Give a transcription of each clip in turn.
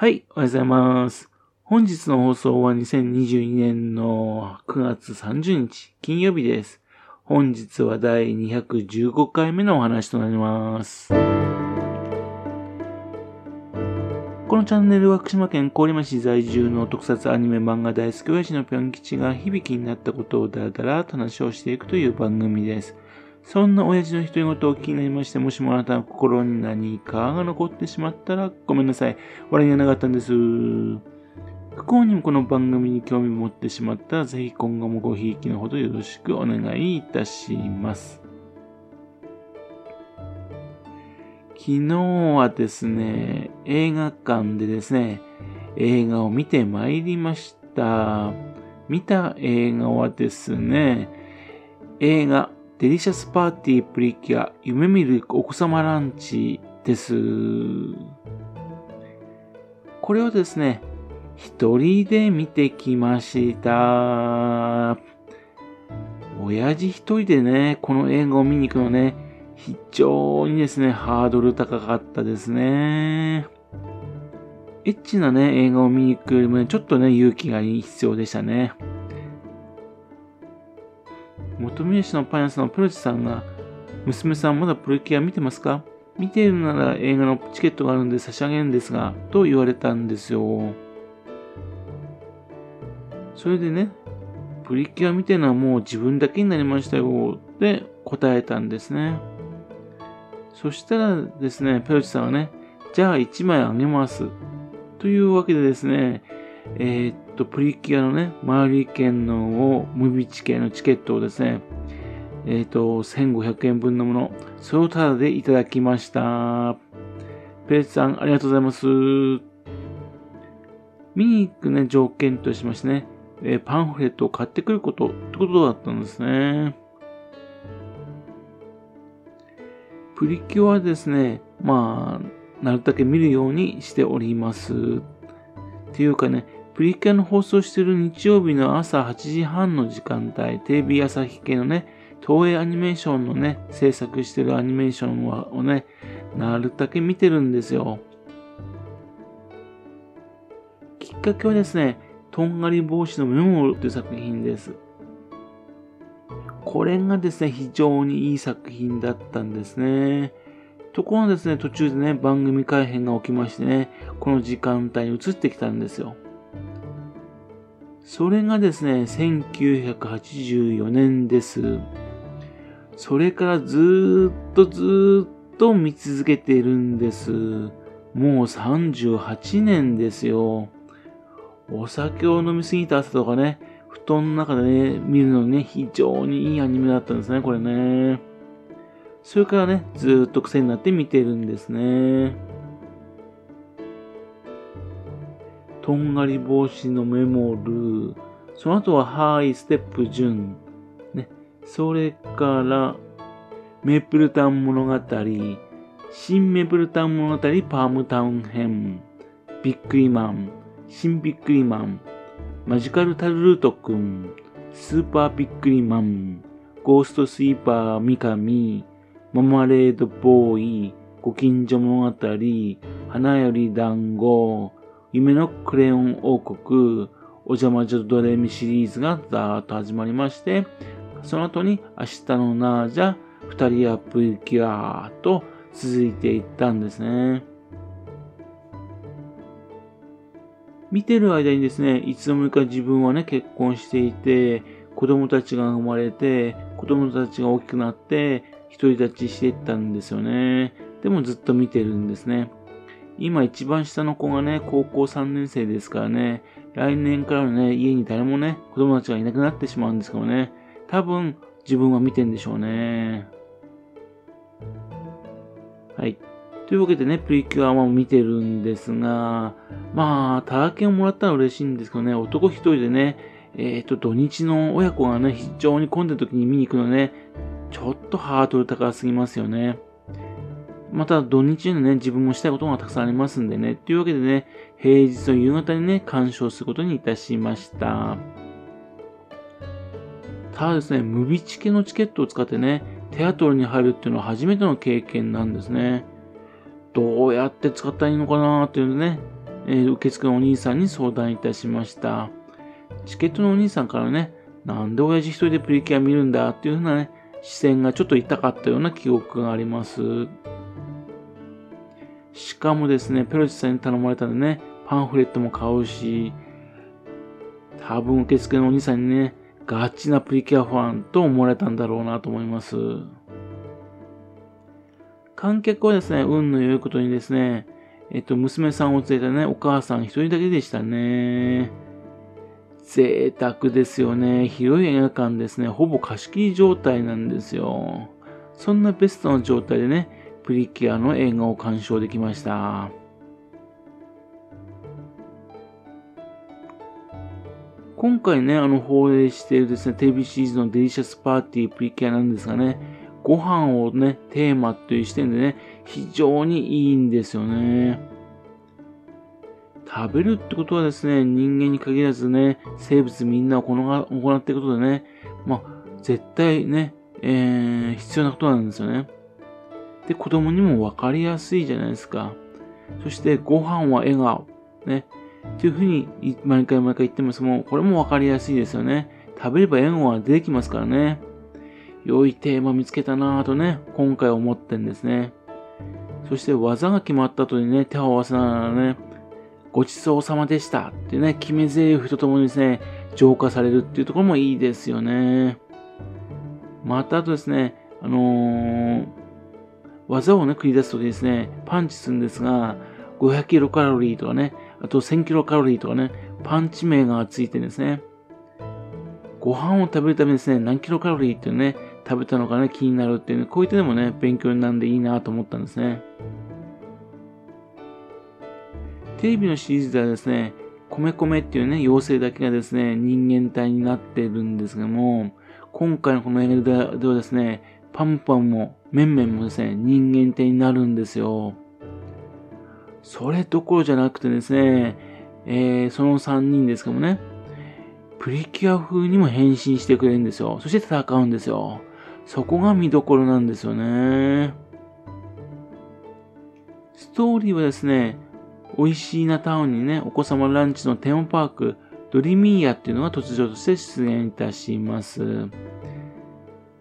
はい、おはようございます。本日の放送は2022年の9月30日金曜日です。本日は第215回目のお話となります。このチャンネルは福島県郡山市在住の特撮アニメ漫画大好き親父のぴょん吉が響きになったことをだらだらと話をしていくという番組です。そんな親父の独り言を気になりまして、もしもあなたの心に何かが残ってしまったらごめんなさい。笑いがなかったんです。不幸にもこの番組に興味を持ってしまったら、ぜひ今後もごひいきのほどよろしくお願いいたします。昨日はですね、映画館でですね、映画を見てまいりました。見た映画はですね、映画デリシャスパーティープリキュア夢見るお子さまランチです。これをですね、一人で見てきました。親父一人でね、この映画を見に行くのね、非常にですね、ハードル高かったですね。エッチなね、映画を見に行くよりもね、ちょっとね、勇気が必要でしたね。元宮市のパン屋さんのプロチさんが、娘さんまだプロキュア見てますか？見ているなら映画のチケットがあるんで差し上げるんですが、と言われたんですよ。それでね、プリキュア見てるのはもう自分だけになりましたよ、って答えたんですね。そしたらですね、ペロチさんはね、じゃあ1枚あげます。というわけでですね、えー、っと、プリキュアのね、周り券のを、ムビチ系のチケットをですね、えー、っと、1500円分のもの、それをタダでいただきました。ペレチさん、ありがとうございます。見に行くね、条件としましてね、えーパンフレットを買ってくること、ってことだったんですね。プリキュアはですね、まあ、なるだけ見るようにしております。っていうかね、プリキュアの放送してる日曜日の朝8時半の時間帯、テレビ朝日系のね、東映アニメーションのね、制作してるアニメーションをね、なるだけ見てるんですよ。きっかけはですね、とんがり帽子のメモという作品です。これがですね、非常にいい作品だったんですね。ところがですね、途中でね、番組改編が起きましてね、この時間帯に移ってきたんですよ。それがですね、1984年です。それからずーっとずーっと見続けているんです。もう38年ですよ。お酒を飲みすぎた朝とかね、布団の中でね、見るのにね、非常にいいアニメだったんですね、これね。それからね、ずーっと癖になって見てるんですね。とんがり帽子のメモル、その後はハイステップ順、ね、それから、メープルタウン物語、新メープルタウン物語パームタウン編、ビックリマン、新ビックリマン、マジカルタルルートくん、スーパービックリマン、ゴーストスイーパーミカミ、ママレードボーイ、ご近所物語、花より団子、夢のクレヨン王国、お邪魔女ドレミシリーズがざーっと始まりまして、その後に明日のナージャ、二人やプリキュアと続いていったんですね。見てる間にですね、いつの間にか自分はね、結婚していて、子供たちが生まれて、子供たちが大きくなって、独り立ちしていったんですよね。でもずっと見てるんですね。今一番下の子がね、高校3年生ですからね、来年からのね、家に誰もね、子供たちがいなくなってしまうんですけどね、多分自分は見てんでしょうね。はい。というわけでね、プリキュアも見てるんですが、まあ、タラケンをもらったら嬉しいんですけどね、男一人でね、えっ、と、土日の親子がね、非常に混んでる時に見に行くのね、ちょっとハードル高すぎますよね。また土日にね、自分もしたいことがたくさんありますんでね。というわけでね、平日の夕方にね、鑑賞することにいたしました。ただですね、ムビチケのチケットを使ってね、テアトルに入るっていうのは初めての経験なんですね。どうやって使ったらいいのかなーっていうのね、えー、受付のお兄さんに相談いたしました。チケットのお兄さんからね、なんで親父一人でプリキュア見るんだっていうふうなね、視線がちょっと痛かったような記憶があります。しかもですね、ペロチさんに頼まれたんでね、パンフレットも買うし、多分受付のお兄さんにね、ガチなプリキュアファンと思われたんだろうなと思います。観客はですね、運の良いことにですね、えっと、娘さんを連れたね、お母さん一人だけでしたね。贅沢ですよね。広い映画館ですね。ほぼ貸し切り状態なんですよ。そんなベストな状態でね、プリキュアの映画を鑑賞できました。今回ね、あの放映しているですね、テレビシリーズのデリシャスパーティープリキュアなんですがね、ご飯をね、テーマという視点でね、非常にいいんですよね。食べるってことはですね、人間に限らずね、生物みんなを行っていくことでね、まあ、絶対ね、えー、必要なことなんですよね。で、子供にも分かりやすいじゃないですか。そして、ご飯は笑顔。ね。っていうふうに、毎回毎回言ってますもん、これも分かりやすいですよね。食べれば笑顔は出てきますからね。良いテーマ見つけたなぁとね、今回思ってんですね。そして技が決まった後にね、手を合わせながらね、ごちそうさまでしたってね、決め台詞とともにですね、浄化されるっていうところもいいですよね。またあとですね、あのー、技をね、繰り出すときですね、パンチするんですが、500キロカロリーとかね、あと1000キロカロリーとかね、パンチ名がついてですね。ご飯を食べるためですね、何キロカロリーっていうね、食べたのかね、気になるっていうね、こういったでもね、勉強になるんでいいなと思ったんですね。テレビのシリーズではですね、米米っていうね、妖精だけがですね、人間体になってるんですけども、今回のこの映画ではですね、パンパンも、メンメンもですね、人間体になるんですよ。それどころじゃなくてですね、えー、その3人ですけどもね、プリキュア風にも変身してくれるんですよ。そして戦うんですよ。そこが見どころなんですよね。ストーリーはですね、美味しいなタウンにね、お子様ランチのテーマパーク、ドリミーヤっていうのが突如として出現いたします。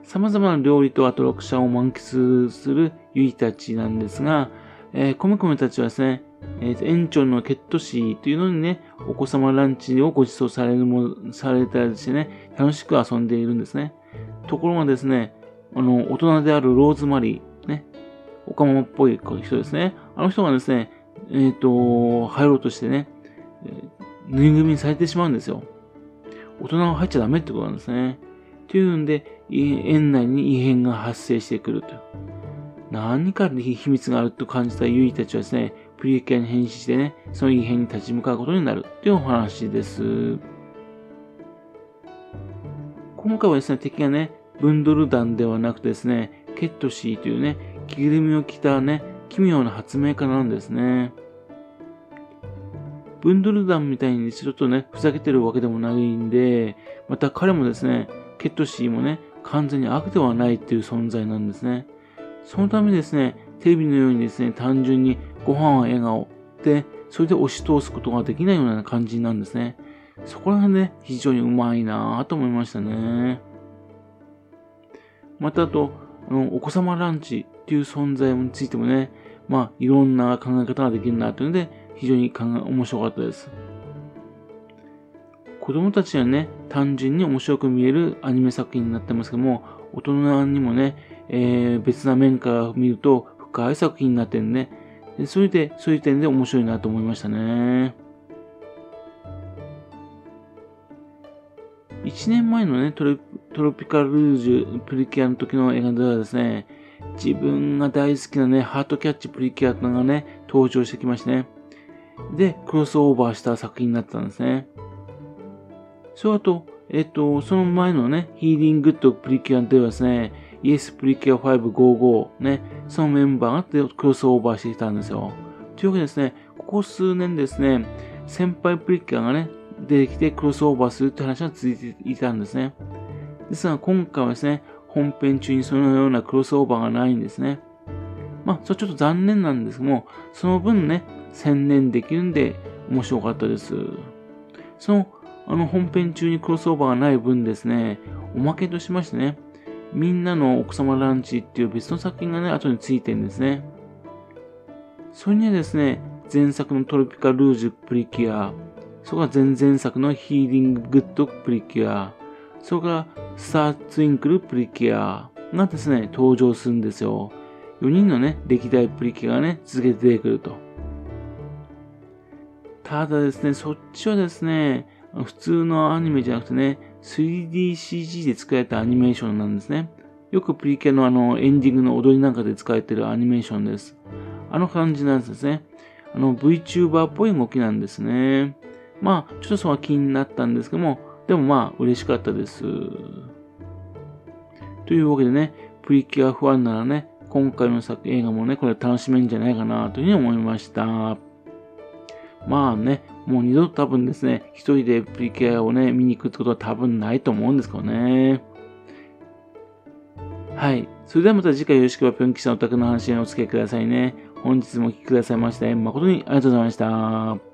様々な料理とアトラクションを満喫するユイたちなんですが、えー、コメコメたちはですね、えー、園長のケットシーというのにね、お子様ランチをご馳走されるも、されたりしてね、楽しく遊んでいるんですね。ところがですね、あの、大人であるローズマリー、ね、おかまっぽい人ですね。あの人がですね、えっ、ー、と、入ろうとしてね、ぬいぐるみにされてしまうんですよ。大人は入っちゃダメってことなんですね。というんで、園内に異変が発生してくると。何かに秘密があると感じたユイたちはですね、プリキュアに変身してね、その異変に立ち向かうことになるというお話です。今回はですね、敵がね、ブンドル団ではなくてですね、ケットシーというね、着ぐるみを着たね、奇妙な発明家なんですね。ブンドル団みたいにちょっとね、ふざけてるわけでもないんで、また彼もですね、ケットシーもね、完全に悪ではないっていう存在なんですね。そのためですね、テレビのようにですね、単純にご飯は笑顔で、それで押し通すことができないような感じなんですね。そこら辺ね、非常にうまいなぁと思いましたね。またあと、あの、お子様ランチっていう存在についてもね、まあ、いろんな考え方ができるなというので、非常に、面白かったです。子供たちはね、単純に面白く見えるアニメ作品になってますけども、大人にもね、えー、別な面から見ると深い作品になってるね。でそれで、そういう点で面白いなと思いましたね。1年前のねトロ、ピカルージュプリキュアの時の映画ではですね、自分が大好きなね、ハートキャッチプリキュアがね、登場してきましてね。で、クロスオーバーした作品になったんですね。その後、えっと、その前のね、ヒーリングとプリキュアではですね、イエスプリキュア555ね、そのメンバーがクロスオーバーしてきたんですよ。というわけでですね、ここ数年ですね、先輩プリキュアがね、出てきてクロスオーバーするって話が続いていたんですね。ですが今回はですね、本編中にそのようなクロスオーバーがないんですね。まあ、それちょっと残念なんですけども、その分ね、専念できるんで、面白かったです。その、あの本編中にクロスオーバーがない分ですね、おまけとしましてね、みんなの奥様ランチっていう別の作品がね、後についてるんですね。それにはですね、前作のトロピカルージュプリキュア、それから前々作のヒーリンググッドプリキュア、それからスターツインクルプリキュアがですね、登場するんですよ。4人のね、歴代プリキュアがね、続けて出てくると。ただですね、そっちはですね、普通のアニメじゃなくてね、3DCG で作られたアニメーションなんですね。よくプリキュアのあのエンディングの踊りなんかで使われてるアニメーションです。あの感じなんですね。あの VTuber っぽい動きなんですね。まあ、ちょっとそこは気になったんですけども、でもまあ、嬉しかったです。というわけでね、プリキュアファンならね、今回の作映画もね、これ楽しめるんじゃないかなというふうに思いました。まあね、もう二度と多分ですね、一人でプリキュアをね、見に行くってことは多分ないと思うんですけどね。はい。それではまた次回よろしくはぴょん吉さんお宅の話にお付き合いくださいね。本日もお聴きくださいまして、誠にありがとうございました。